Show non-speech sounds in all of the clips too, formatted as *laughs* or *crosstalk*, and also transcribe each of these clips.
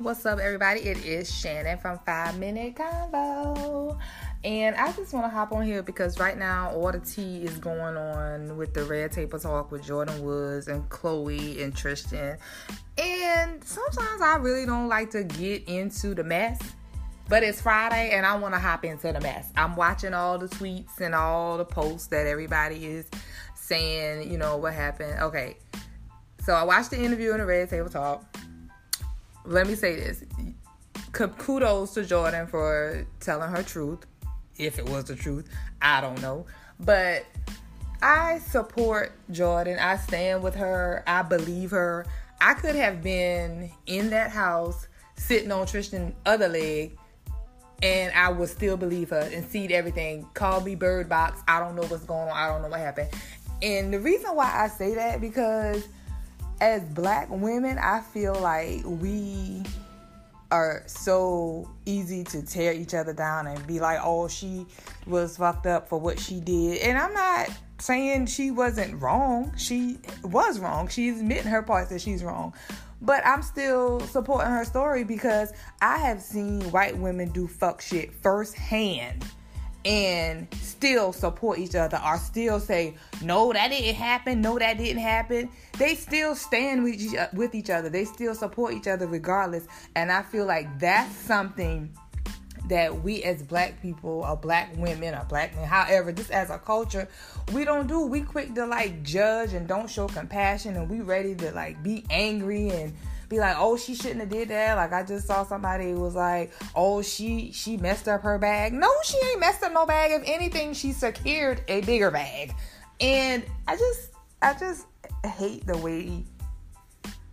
What's up, everybody? It is Shannon from Five Minute Convo. And I just want to hop on here because right now all the tea is going on with the Red Table Talk with Jordyn Woods and Khloé and Tristan. And sometimes I really don't like to get into the mess. But it's Friday and I want to hop into the mess. I'm watching all the tweets and all the posts that everybody is saying, you know, what happened. Okay. So I watched the interview in the Red Table Talk let me say this kudos to Jordyn for telling her truth. If it was the truth, I don't know. But I support Jordyn. I stand with her. I believe her. I could have been in that house sitting on Tristan's other leg and I would still believe her and see everything. Call me bird box. I don't know what's going on. I don't know what happened. And the reason why I say that because as black women, I feel like we are so easy to tear each other down and be like, oh, she was fucked up for what she did. And I'm not saying she wasn't wrong. She was wrong. She's admitting her parts that she's wrong. But I'm still supporting her story because I have seen white women do fuck shit firsthand and still support each other or still say no that didn't happen. No that didn't happen. They still stand with each, with each other. They still support each other regardless. And i feel like that's something that we as black people or black women or black men however just as a culture we don't do. We quick to like judge and don't show compassion and we ready to like be angry and be like, oh, she shouldn't have did that. Like I just saw somebody was like, oh, she she messed up her bag. No, she ain't messed up no bag. If anything, she secured a bigger bag. And I just I just hate the way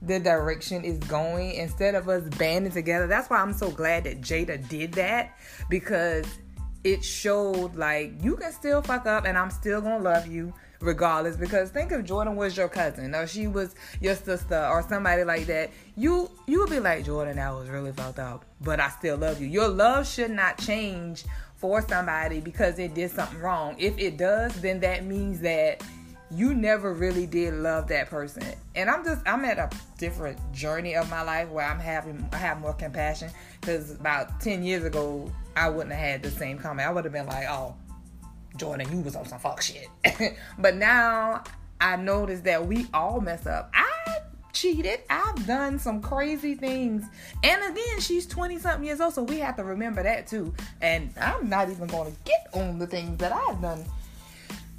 the direction is going instead of us banding together. That's why I'm so glad that Jada did that because it showed like you can still fuck up and I'm still gonna love you regardless. Because think if Jordyn was your cousin or she was your sister or somebody like that, you you would be like Jordyn, that was really fucked up, but I still love you. Your love should not change for somebody because it did something wrong. If it does, then that means that you never really did love that person. And I'm just I'm at a different journey of my life where I'm having I have more compassion because about 10 years ago I wouldn't have had the same comment. I would have been like, "Oh, Jordyn, you was on some fuck shit. *laughs* but now I noticed that we all mess up. I cheated. I've done some crazy things. And again, she's 20 something years old, so we have to remember that too. And I'm not even going to get on the things that I've done.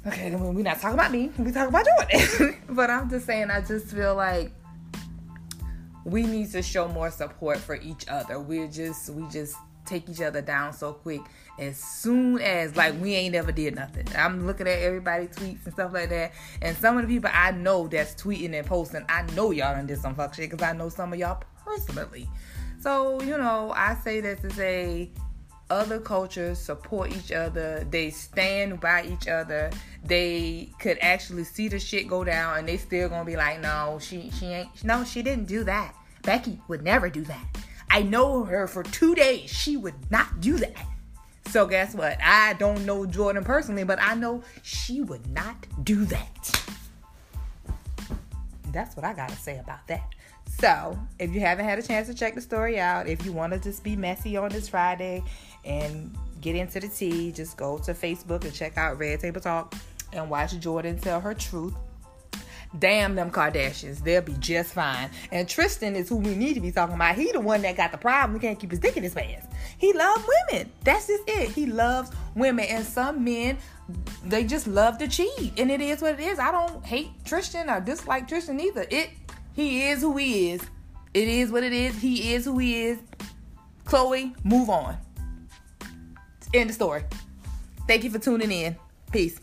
Okay, we're not talking about me. We talk about Jordyn. *laughs* but I'm just saying, I just feel like we need to show more support for each other. We're just, we just take each other down so quick. As soon as like we ain't never did nothing. I'm looking at everybody tweets and stuff like that, and some of the people I know that's tweeting and posting, I know y'all done did some fuck shit because I know some of y'all personally. So you know, I say that to say other cultures support each other. They stand by each other. They could actually see the shit go down and they still gonna be like no she she ain't no she didn't do that. Becky would never do that I know her for two days. She would not do that. So guess what? I don't know Jordyn personally, but I know she would not do that. That's what I gotta say about that. So, if you haven't had a chance to check the story out, if you want to just be messy on this Friday and get into the tea, just go to Facebook and check out Red Table Talk and watch Jordyn tell her truth Damn them Kardashians. They'll be just fine. And Tristan is who we need to be talking about. He the one that got the problem. He can't keep his dick in his pants. He loves women. That's just it. He loves women. And some men, they just love to cheat. And it is what it is. I don't hate Tristan or dislike Tristan either. It he is who he is. It is what it is. He is who he is. Khloé, move on. End the story. Thank you for tuning in. Peace.